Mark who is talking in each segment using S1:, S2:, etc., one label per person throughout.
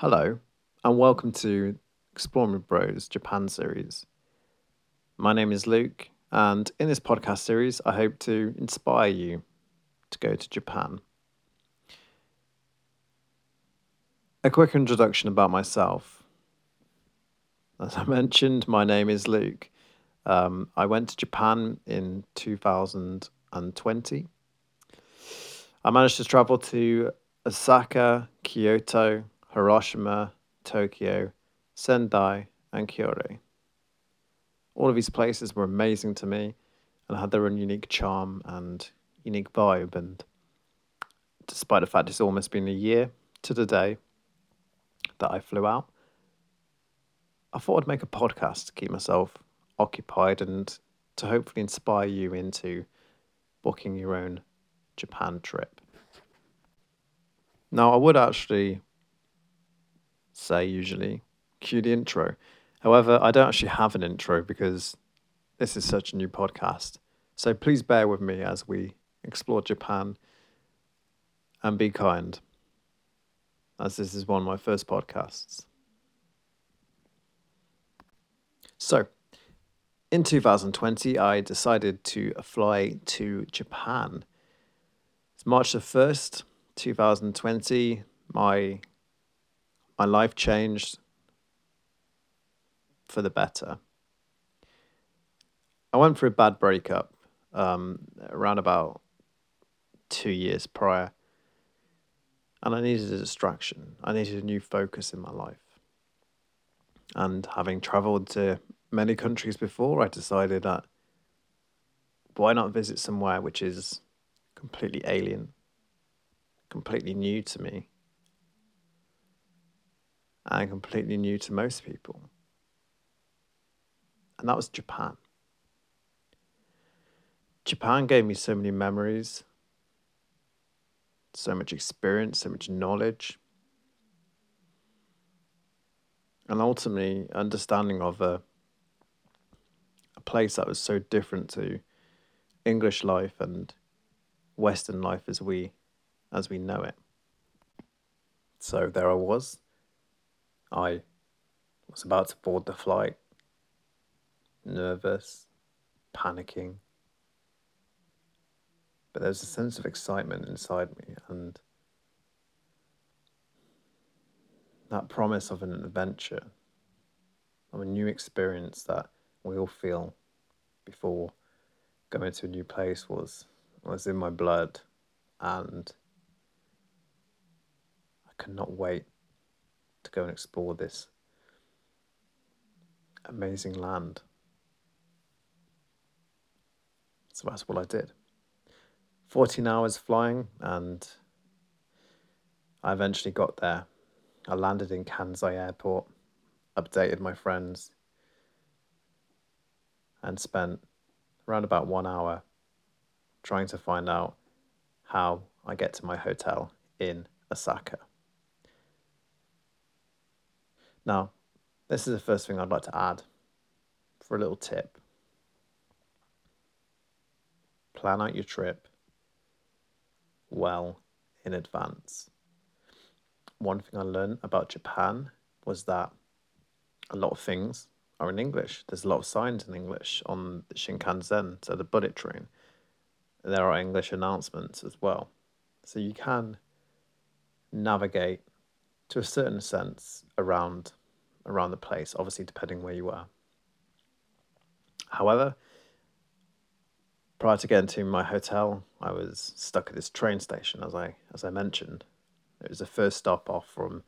S1: Hello, and welcome to Exploring Bros Japan series. My name is Luke, and in this podcast series, I hope to inspire you to go to Japan. A quick introduction about myself. As I mentioned, my name is Luke. Um, I went to Japan in 2020. I managed to travel to Osaka, Kyoto, Hiroshima, Tokyo, Sendai, and Kyoto. All of these places were amazing to me and had their own unique charm and unique vibe. And despite the fact it's almost been a year to the day that I flew out, I thought I'd make a podcast to keep myself occupied and to hopefully inspire you into booking your own Japan trip. Now, I would actually say usually cue the intro. However, I don't actually have an intro because this is such a new podcast. So please bear with me as we explore Japan and be kind, as this is one of my first podcasts. So, in 2020, I decided to fly to Japan. It's March the 1st, 2020. My my life changed for the better. I went through a bad breakup um, around about two years prior, and I needed a distraction. I needed a new focus in my life. And having traveled to many countries before, I decided that why not visit somewhere which is completely alien, completely new to me, and completely new to most people. And that was Japan. Japan gave me so many memories, so much experience, so much knowledge, and ultimately understanding of a, a place that was so different to English life and Western life as we as we know it. So there I was I was about to board the flight, nervous, panicking. But there's a sense of excitement inside me and that promise of an adventure, of a new experience that we all feel before going to a new place was was in my blood and I could not wait to go and explore this amazing land. So that's what I did. 14 hours flying, and I eventually got there. I landed in Kansai Airport, updated my friends, and spent around about one hour trying to find out how I get to my hotel in Osaka. Now, this is the first thing I'd like to add for a little tip. Plan out your trip well in advance. One thing I learned about Japan was that a lot of things are in English. There's a lot of signs in English on the Shinkansen, so the bullet train. There are English announcements as well. So you can navigate to a certain sense around around the place, obviously depending where you are. However, prior to getting to my hotel, I was stuck at this train station, as I as I mentioned. It was the first stop off from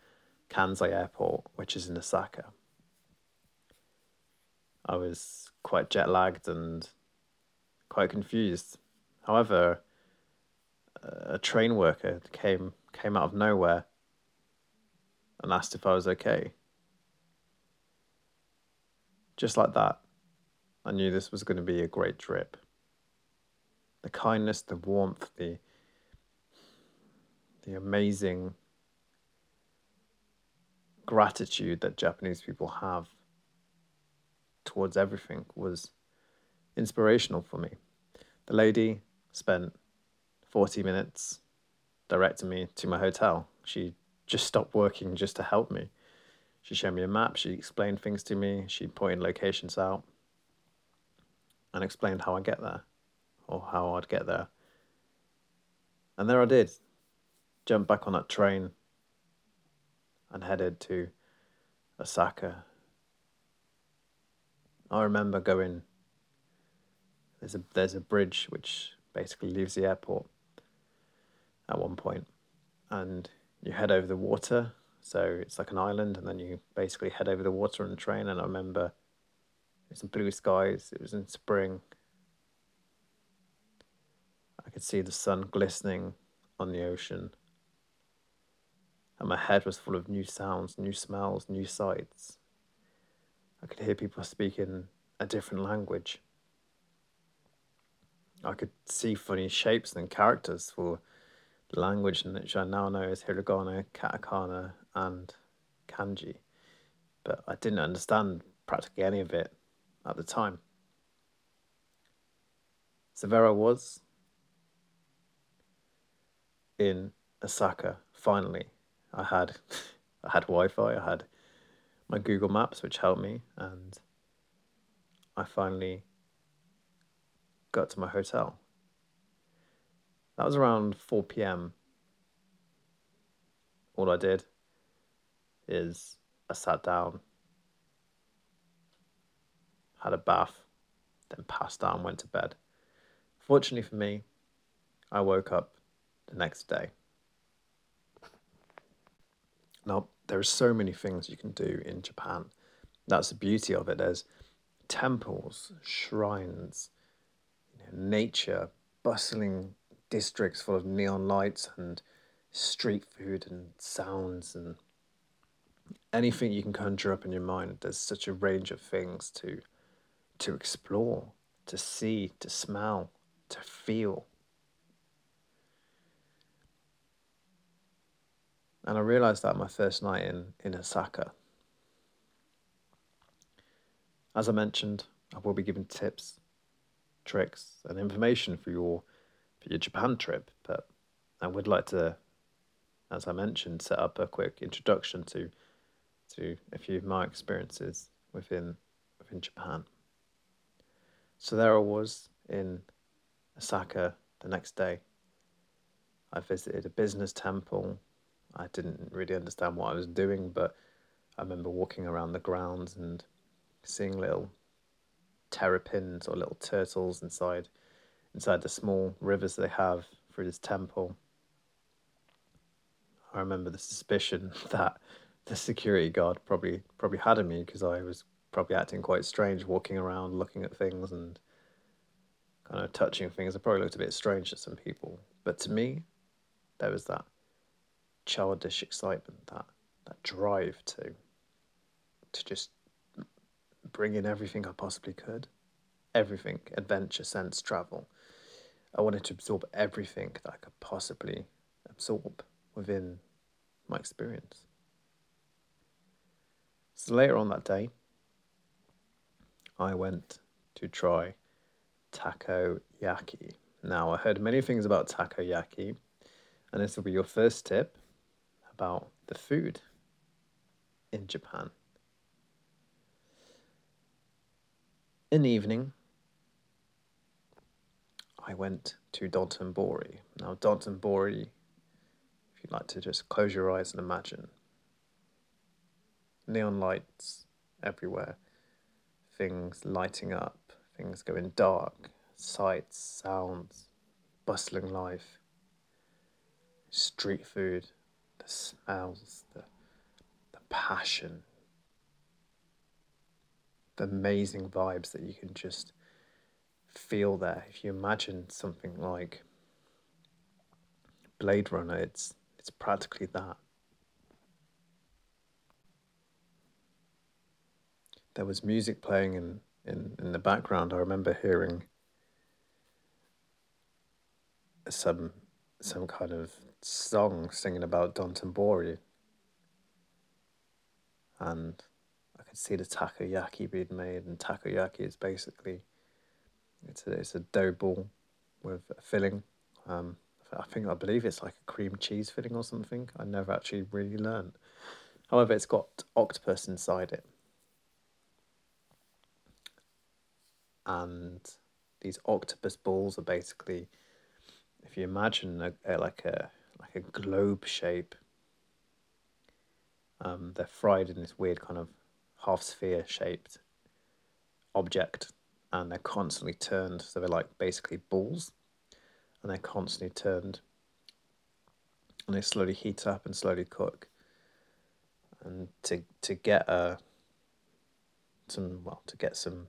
S1: Kansai Airport, which is in Osaka. I was quite jet lagged and quite confused. However, a train worker came came out of nowhere and asked if I was okay. Just like that, I knew this was going to be a great trip. The kindness, the warmth, the the amazing gratitude that Japanese people have towards everything was inspirational for me. The lady spent 40 minutes directing me to my hotel. She just stopped working just to help me. She showed me a map, she explained things to me, she pointed locations out and explained how I get there or how I'd get there. And there I did. Jumped back on that train and headed to Osaka. I remember going there's a there's a bridge which basically leaves the airport at one point and you head over the water so it's like an island and then you basically head over the water on the train and I remember it was blue skies, it was in spring. I could see the sun glistening on the ocean. And my head was full of new sounds, new smells, new sights. I could hear people speaking a different language. I could see funny shapes and characters for language which I now know is hiragana, katakana, and kanji. But I didn't understand practically any of it at the time. So there I was in Osaka. Finally, I had I had Wi-Fi. I had my Google Maps, which helped me, and I finally got to my hotel. That was around 4 p.m. All I did is I sat down, had a bath, then passed out and went to bed. Fortunately for me, I woke up the next day. Now, there are so many things you can do in Japan. That's the beauty of it. There's temples, shrines, you know, nature, bustling districts full of neon lights and street food and sounds and anything you can conjure up in your mind. There's such a range of things to to explore, to see, to smell, to feel. And I realized that my first night in, in Osaka. As I mentioned, I will be giving tips, tricks, and information for your for your Japan trip, but I would like to, as I mentioned, set up a quick introduction to to a few of my experiences within within Japan. So there I was in Osaka the next day. I visited a business temple. I didn't really understand what I was doing, but I remember walking around the grounds and seeing little terrapins or little turtles inside inside the small rivers they have through this temple. I remember the suspicion that the security guard probably probably had of me because I was probably acting quite strange, walking around, looking at things and kind of touching things. I probably looked a bit strange to some people, but to me, there was that childish excitement, that that drive to to just bring in everything I possibly could, everything, adventure, sense, travel. I wanted to absorb everything that I could possibly absorb within my experience. So later on that day, I went to try takoyaki. Now, I heard many things about takoyaki, and this will be your first tip about the food in Japan. In the evening, I went to Dotonbori. Now, Dotonbori, if you'd like to just close your eyes and imagine neon lights everywhere, things lighting up, things going dark, sights, sounds, bustling life, street food, the smells, the, the passion, the amazing vibes that you can just feel there. If you imagine something like Blade Runner, it's it's practically that. There was music playing in, in, in the background. I remember hearing some some kind of song singing about Dotonbori. And I could see the takoyaki being made, and takoyaki is basically it's a, it's a dough ball with a filling um, I think I believe it's like a cream cheese filling or something. I never actually really learned. However, it's got octopus inside it. And these octopus balls are basically, if you imagine a, a like a like a globe shape, um, they're fried in this weird kind of half sphere shaped object, and they're constantly turned. So they're like basically balls, and they're constantly turned, and they slowly heat up and slowly cook. And to to get a some well to get some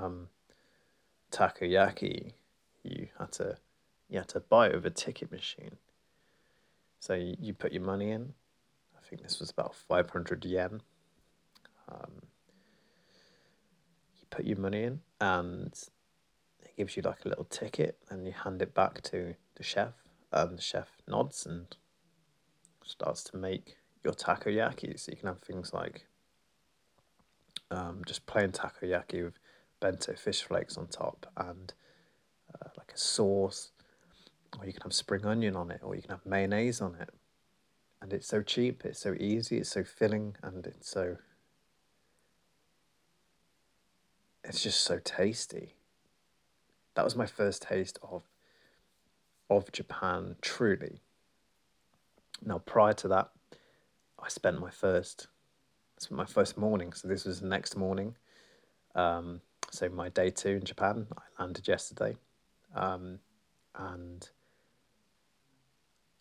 S1: um, takoyaki, you had to you had to buy it with a ticket machine. So you, you put your money in. I think this was about five hundred yen. Um, you put your money in, and it gives you like a little ticket, and you hand it back to the chef, and the chef nods and starts to make your takoyaki. So you can have things like um, just plain takoyaki with bonito fish flakes on top and uh, like a sauce, or you can have spring onion on it, or you can have mayonnaise on it. And it's so cheap, it's so easy, it's so filling, and it's so. It's just so tasty. That was my first taste of of Japan, truly. Now, prior to that, I spent my first, spent my first morning. So this was the next morning. Um, so my day two in Japan, I landed yesterday, um, and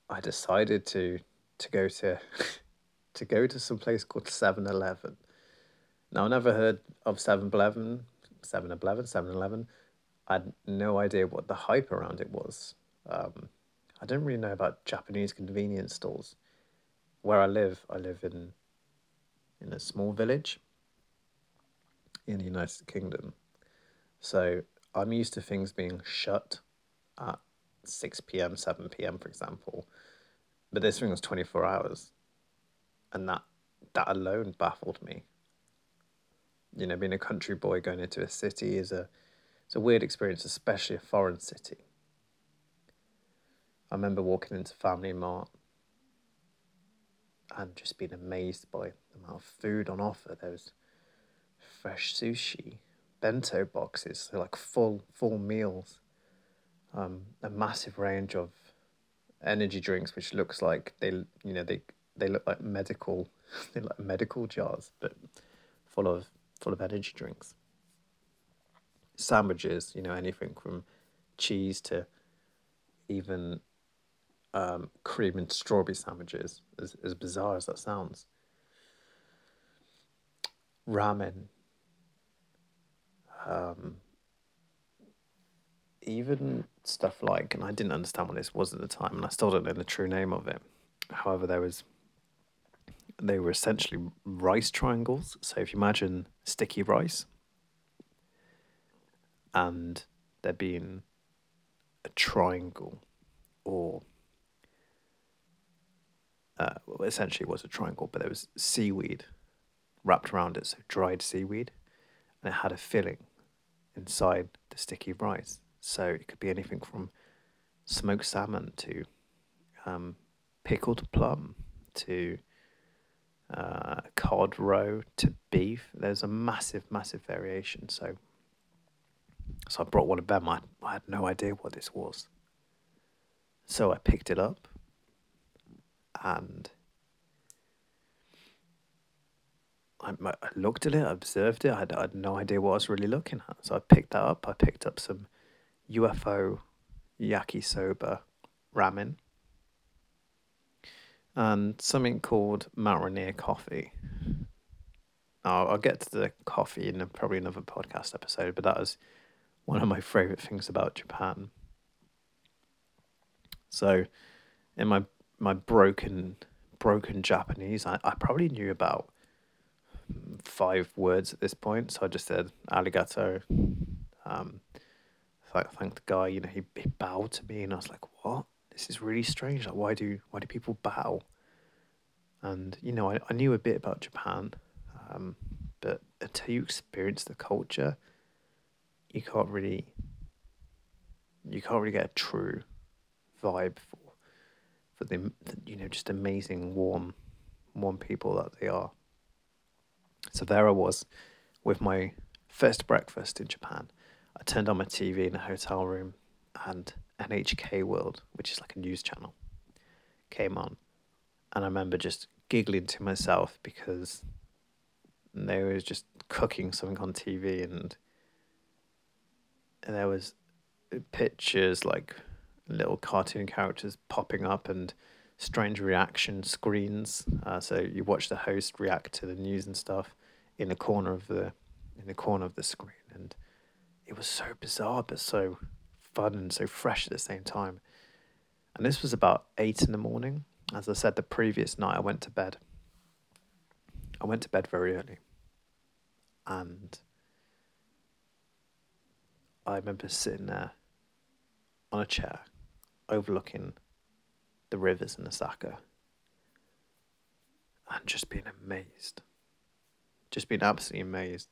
S1: I decided to to go to to go to some place called 7-Eleven. Now I never heard of 7-Eleven, 7-Eleven, 7-Eleven. I had no idea what the hype around it was. Um, I didn't really know about Japanese convenience stores. Where I live, I live in in a small village in the United Kingdom. So I'm used to things being shut at 6 p.m., 7 p.m., for example. But this thing was 24 hours. And that that alone baffled me. You know, being a country boy going into a city is a it's a weird experience, especially a foreign city. I remember walking into Family Mart and just being amazed by the amount of food on offer. There was fresh sushi, bento boxes, so like full full meals, um, a massive range of energy drinks, which looks like they you know they they look like medical they look like medical jars, but full of full of energy drinks. Sandwiches, you know, anything from cheese to even um, cream and strawberry sandwiches, as, as bizarre as that sounds. Ramen, um, even stuff like, and I didn't understand what this was at the time, and I still don't know the true name of it. However, there was, they were essentially rice triangles. So if you imagine sticky rice, and there being a triangle, or uh, well, essentially it was a triangle, but there was seaweed wrapped around it, so dried seaweed, and it had a filling inside the sticky rice. So it could be anything from smoked salmon to um, pickled plum to uh, cod roe to beef. There's a massive, massive variation. So, so I brought one of them. I, I had no idea what this was. So I picked it up and I, I looked at it, I observed it. I had, I had no idea what I was really looking at. So I picked that up. I picked up some UFO yakisoba ramen and something called Mount Rainier coffee. Now, I'll get to the coffee in a, probably another podcast episode, but that was one of my favorite things about Japan. So, in my my broken broken Japanese, I, I probably knew about five words at this point. So I just said arigato. Um, thank, thank the guy. You know, he, he bowed to me, and I was like, "What? This is really strange. Like, why do why do people bow?" And you know, I, I knew a bit about Japan, um, but until you experience the culture, you can't really you can't really get a true vibe for for the, the you know just amazing warm warm people that they are. So there I was with my first breakfast in Japan. I turned on my TV in a hotel room and NHK World, which is like a news channel, came on. And I remember just giggling to myself because they were just cooking something on TV and, and there was pictures like little cartoon characters popping up and strange reaction screens. Uh, so you watch the host react to the news and stuff in the corner of the in the corner of the screen, and it was so bizarre but so fun and so fresh at the same time. And this was about eight in the morning. As I said, the previous night I went to bed. I went to bed very early, and I remember sitting there on a chair overlooking the rivers in Osaka and just being amazed. Just being absolutely amazed.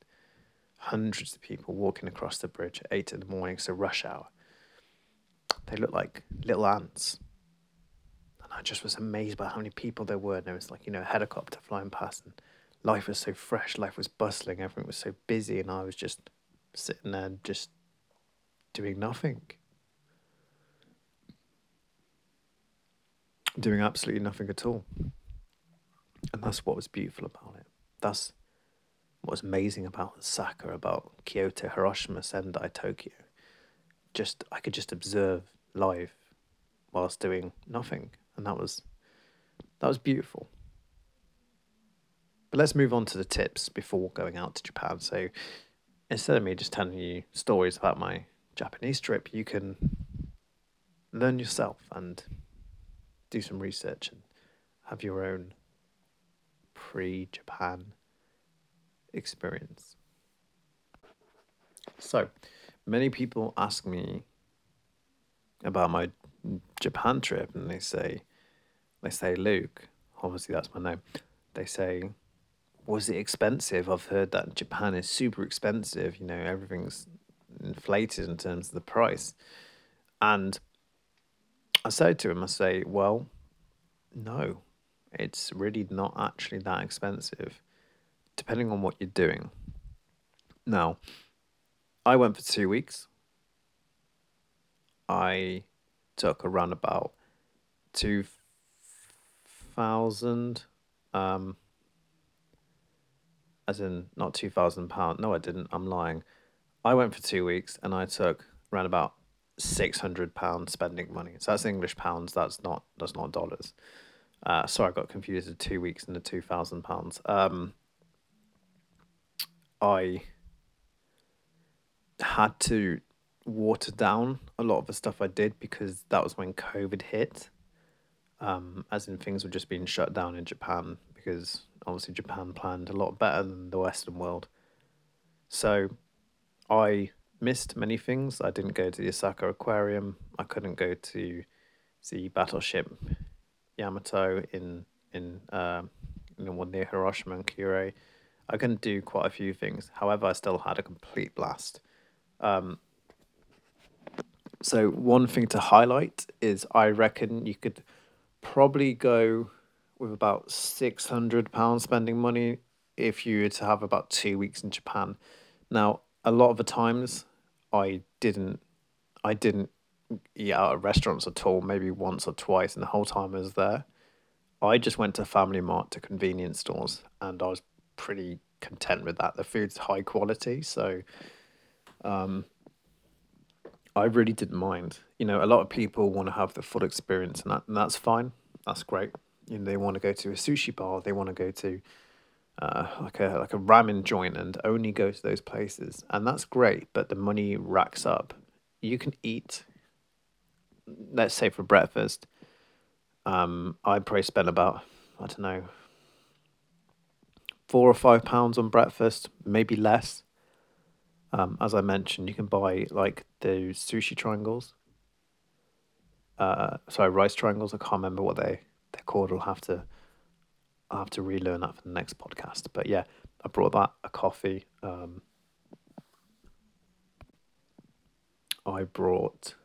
S1: Hundreds of people walking across the bridge at 8 in the morning, so rush hour. They looked like little ants. And I just was amazed by how many people there were. And there was like, you know, a helicopter flying past, and life was so fresh, life was bustling, everything was so busy, and I was just sitting there just doing nothing. doing absolutely nothing at all. And that's what was beautiful about it. That's what was amazing about Osaka, about Kyoto, Hiroshima, Sendai, Tokyo. Just I could just observe life whilst doing nothing, and that was that was beautiful. But let's move on to the tips before going out to Japan. So instead of me just telling you stories about my Japanese trip, you can learn yourself and do some research and have your own pre Japan experience. So, many people ask me about my Japan trip and they say, they say, Luke, obviously that's my name, they say, was it expensive? I've heard that Japan is super expensive, you know, everything's inflated in terms of the price. And I say to him, I say, well, no, it's really not actually that expensive, depending on what you're doing. Now, I went for two weeks. I took around about two thousand, um, as in not two thousand pound. No, I didn't. I'm lying. I went for two weeks and I took around about six hundred pounds spending money. So that's English pounds. That's not that's not dollars. Uh, sorry, I got confused with two weeks and the two thousand pounds. Um, I had to water down a lot of the stuff I did because that was when COVID hit. Um, as in things were just being shut down in Japan because obviously Japan planned a lot better than the Western world. So I missed many things. I didn't go to the Osaka Aquarium. I couldn't go to see Battleship Yamato in in uh, you know near Hiroshima and Kure. I couldn't do quite a few things. However, I still had a complete blast. Um, so one thing to highlight is I reckon you could probably go with about six hundred pounds spending money if you were to have about two weeks in Japan. Now, a lot of the times I didn't I didn't eat out at restaurants at all, maybe once or twice, and the whole time I was there. I just went to Family Mart to convenience stores, and I was pretty content with that. The food's high quality, so um, I really didn't mind. You know, a lot of people want to have the full experience, and, that, and that's fine. That's great. You know, they want to go to a sushi bar, they want to go to uh, like a like a ramen joint, and only go to those places, and that's great. But the money racks up. You can eat, let's say for breakfast. Um, I probably spent about I don't know four or five pounds on breakfast, maybe less. Um, as I mentioned, you can buy like those sushi triangles. Uh, sorry, rice triangles. I can't remember what they they're called. I'll have to I'll have to relearn that for the next podcast. But yeah, I brought that a coffee. Um, I brought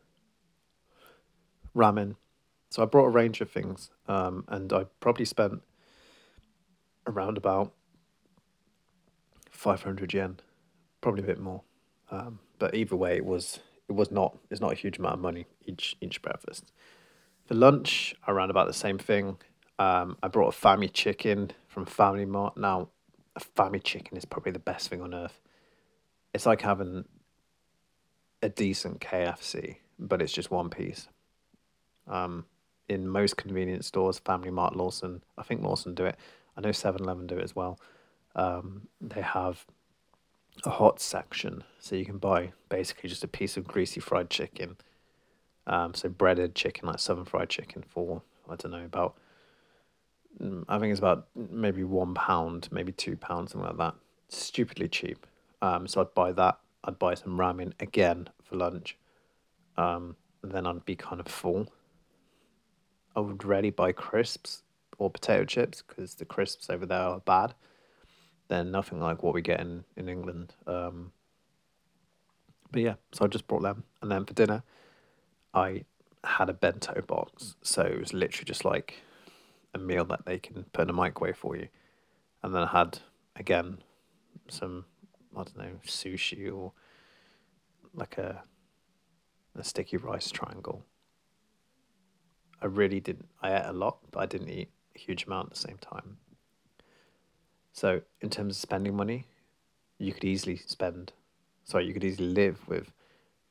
S1: ramen. So I brought a range of things, um, and I probably spent around about 500 yen, probably a bit more. Um, but either way, it was it was not it's not a huge amount of money each each breakfast. For lunch, around about the same thing. Um, I brought a family chicken from Family Mart. Now, a family chicken is probably the best thing on earth. It's like having a decent KFC, but it's just one piece. Um, in most convenience stores, Family Mart, Lawson, I think Lawson do it. I know 7 Eleven do it as well. Um, they have a hot section, so you can buy basically just a piece of greasy fried chicken. Um, so breaded chicken, like Southern fried chicken, for I don't know about. Mm, I think it's about maybe one pound, maybe two pounds, something like that. Stupidly cheap. Um, so I'd buy that. I'd buy some ramen again for lunch. Um, then I'd be kind of full. I would really buy crisps or potato chips because the crisps over there are bad. They're nothing like what we get in, in England. Um, but yeah, so I just brought them. And then for dinner, I had a bento box. So it was literally just like a meal that they can put in a microwave for you. And then I had, again, some, I don't know, sushi or like a, a sticky rice triangle. I really didn't, I ate a lot, but I didn't eat a huge amount at the same time. So, in terms of spending money, you could easily spend, sorry, you could easily live with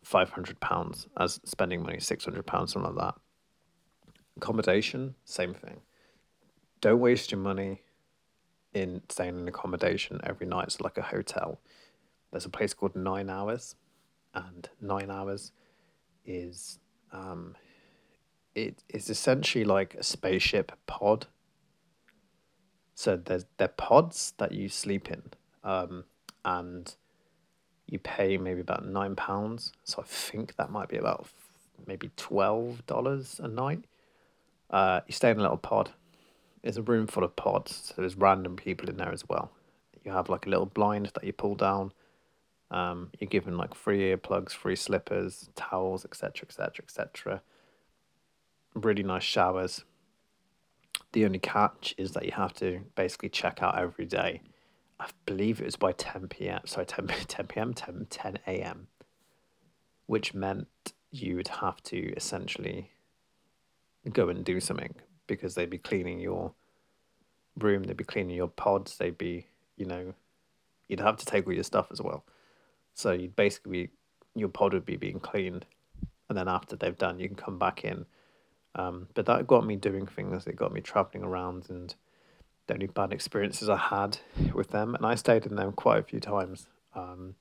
S1: £500 as spending money, £600, something like that. Accommodation, same thing. Don't waste your money in staying in accommodation every night. So, like a hotel, there's a place called Nine Hours, and Nine Hours is um, it is essentially like a spaceship pod. So there's they're pods that you sleep in, um, and you pay maybe about nine pounds. So I think that might be about maybe twelve dollars a night. Uh, you stay in a little pod. It's a room full of pods, so there's random people in there as well. You have like a little blind that you pull down. Um, you're given like free earplugs, free slippers, towels, etc., etc., etc really nice showers. The only catch is that you have to basically check out every day. I believe it was by 10 p.m. Sorry, 10, 10 p.m., 10, 10 a.m., which meant you would have to essentially go and do something because they'd be cleaning your room, they'd be cleaning your pods, they'd be, you know, you'd have to take all your stuff as well. So you'd basically, be, your pod would be being cleaned. And then after they've done, you can come back in um, but that got me doing things. It got me traveling around, and the only bad experiences I had with them, and I stayed in them quite a few times, um,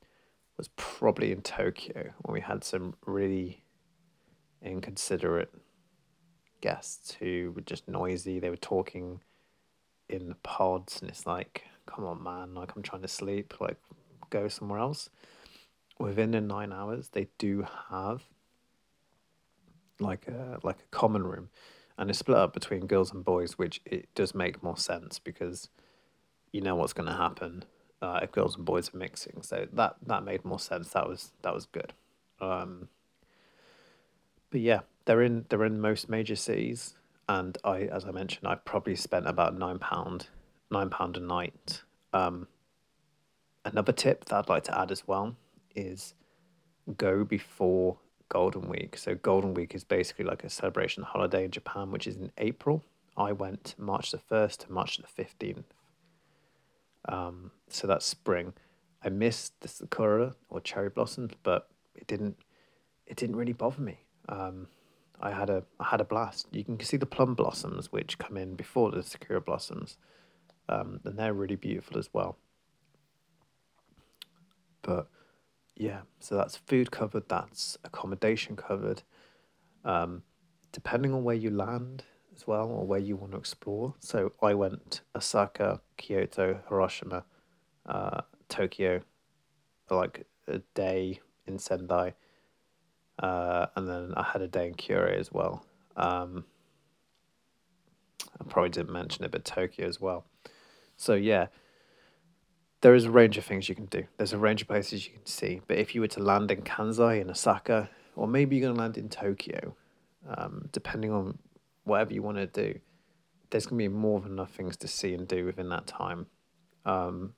S1: was probably in Tokyo when we had some really inconsiderate guests who were just noisy. They were talking in the pods, and it's like, come on, man! Like I'm trying to sleep. Like go somewhere else. Within the nine hours, they do have like a like a common room, and it's split up between girls and boys, which it does make more sense because you know what's going to happen uh, if girls and boys are mixing. So that that made more sense. That was that was good. Um, but yeah, they're in they're in most major cities, and I, as I mentioned, I probably spent about nine pound nine pound a night. Um, another tip that I'd like to add as well is go before Golden Week. So Golden Week is basically like a celebration holiday in Japan, which is in April. I went March the first to March the fifteenth. Um, so that's spring. I missed the sakura or cherry blossoms, but it didn't. It didn't really bother me. Um, I had a I had a blast. You can see the plum blossoms, which come in before the sakura blossoms, um, and they're really beautiful as well. But yeah, so that's food covered, that's accommodation covered. Um, depending on where you land as well or where you want to explore. So I went Osaka, Kyoto, Hiroshima, uh, Tokyo, like a day in Sendai, uh, and then I had a day in Kure as well. Um, I probably didn't mention it, but Tokyo as well. So yeah, there is a range of things you can do. There's a range of places you can see. But if you were to land in Kansai, in Osaka, or maybe you're going to land in Tokyo, um, depending on whatever you want to do, there's going to be more than enough things to see and do within that time. Um,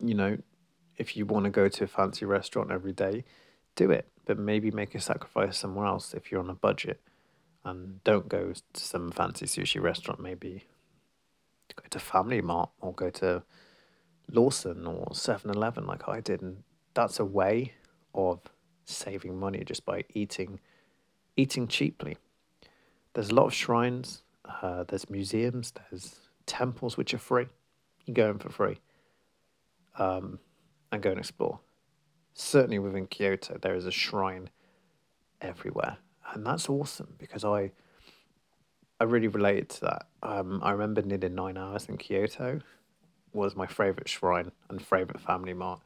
S1: you know, if you want to go to a fancy restaurant every day, do it, but maybe make a sacrifice somewhere else if you're on a budget and don't go to some fancy sushi restaurant. Maybe go to Family Mart or go to Lawson or 7 Eleven like I did. And that's a way of saving money just by eating eating cheaply. There's a lot of shrines, uh, there's museums, there's temples which are free. You go in for free um, and go and explore. Certainly within Kyoto, there is a shrine everywhere. And that's awesome because I I really related to that. Um, I remember nearly nine hours in Kyoto was my favorite shrine and favorite family mart.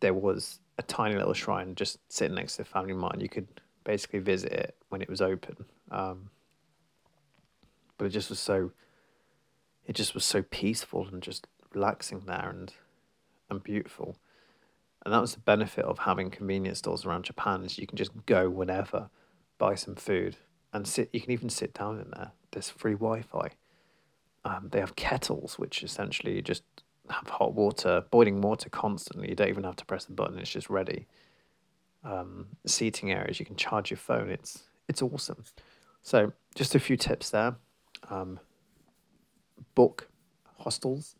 S1: There was a tiny little shrine just sitting next to the family mart, and you could basically visit it when it was open. Um, but it just was so. It just was so peaceful and just relaxing there and and beautiful. And that was the benefit of having convenience stores around Japan is you can just go whenever, buy some food, and sit. You can even sit down in there. There's free Wi-Fi. Um, they have kettles, which essentially just have hot water, boiling water constantly. You don't even have to press a button; it's just ready. Um, seating areas, you can charge your phone. It's it's awesome. So, just a few tips there. Um, book hostels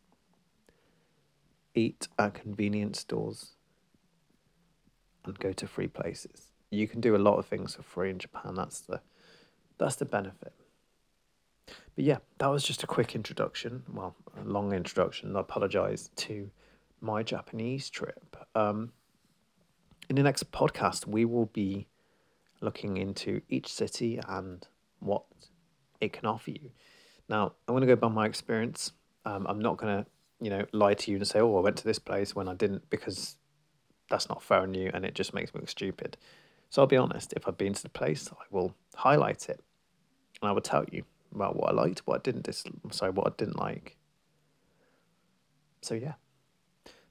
S1: eat at convenience stores, and go to free places. You can do a lot of things for free in Japan. That's the that's the benefit. But yeah, that was just a quick introduction. Well, a long introduction. I apologize to my Japanese trip. Um, in the next podcast, we will be looking into each city and what it can offer you. Now, I'm going to go by my experience. Um, I'm not going to you know, lie to you and say, "Oh, I went to this place when I didn't," because that's not fair on you, and it just makes me look stupid. So I'll be honest. If I've been to the place, I will highlight it, and I will tell you about what I liked, what I didn't dis- sorry, what I didn't like. So yeah,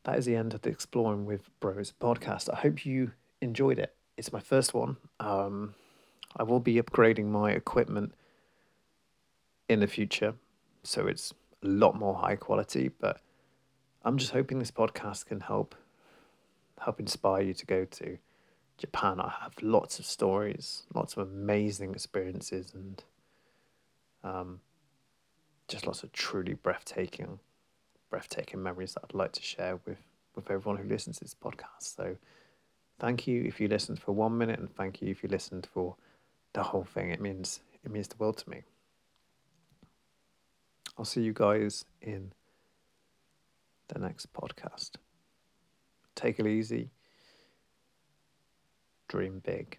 S1: that is the end of the Exploring with Bros podcast. I hope you enjoyed it. It's my first one. Um, I will be upgrading my equipment in the future, so it's a lot more high quality. But I'm just hoping this podcast can help help inspire you to go to Japan. I have lots of stories, lots of amazing experiences, and um, just lots of truly breathtaking, breathtaking memories that I'd like to share with with everyone who listens to this podcast. So, thank you if you listened for one minute, and thank you if you listened for the whole thing. It means it means the world to me. I'll see you guys in the next podcast. Take it easy. Dream big.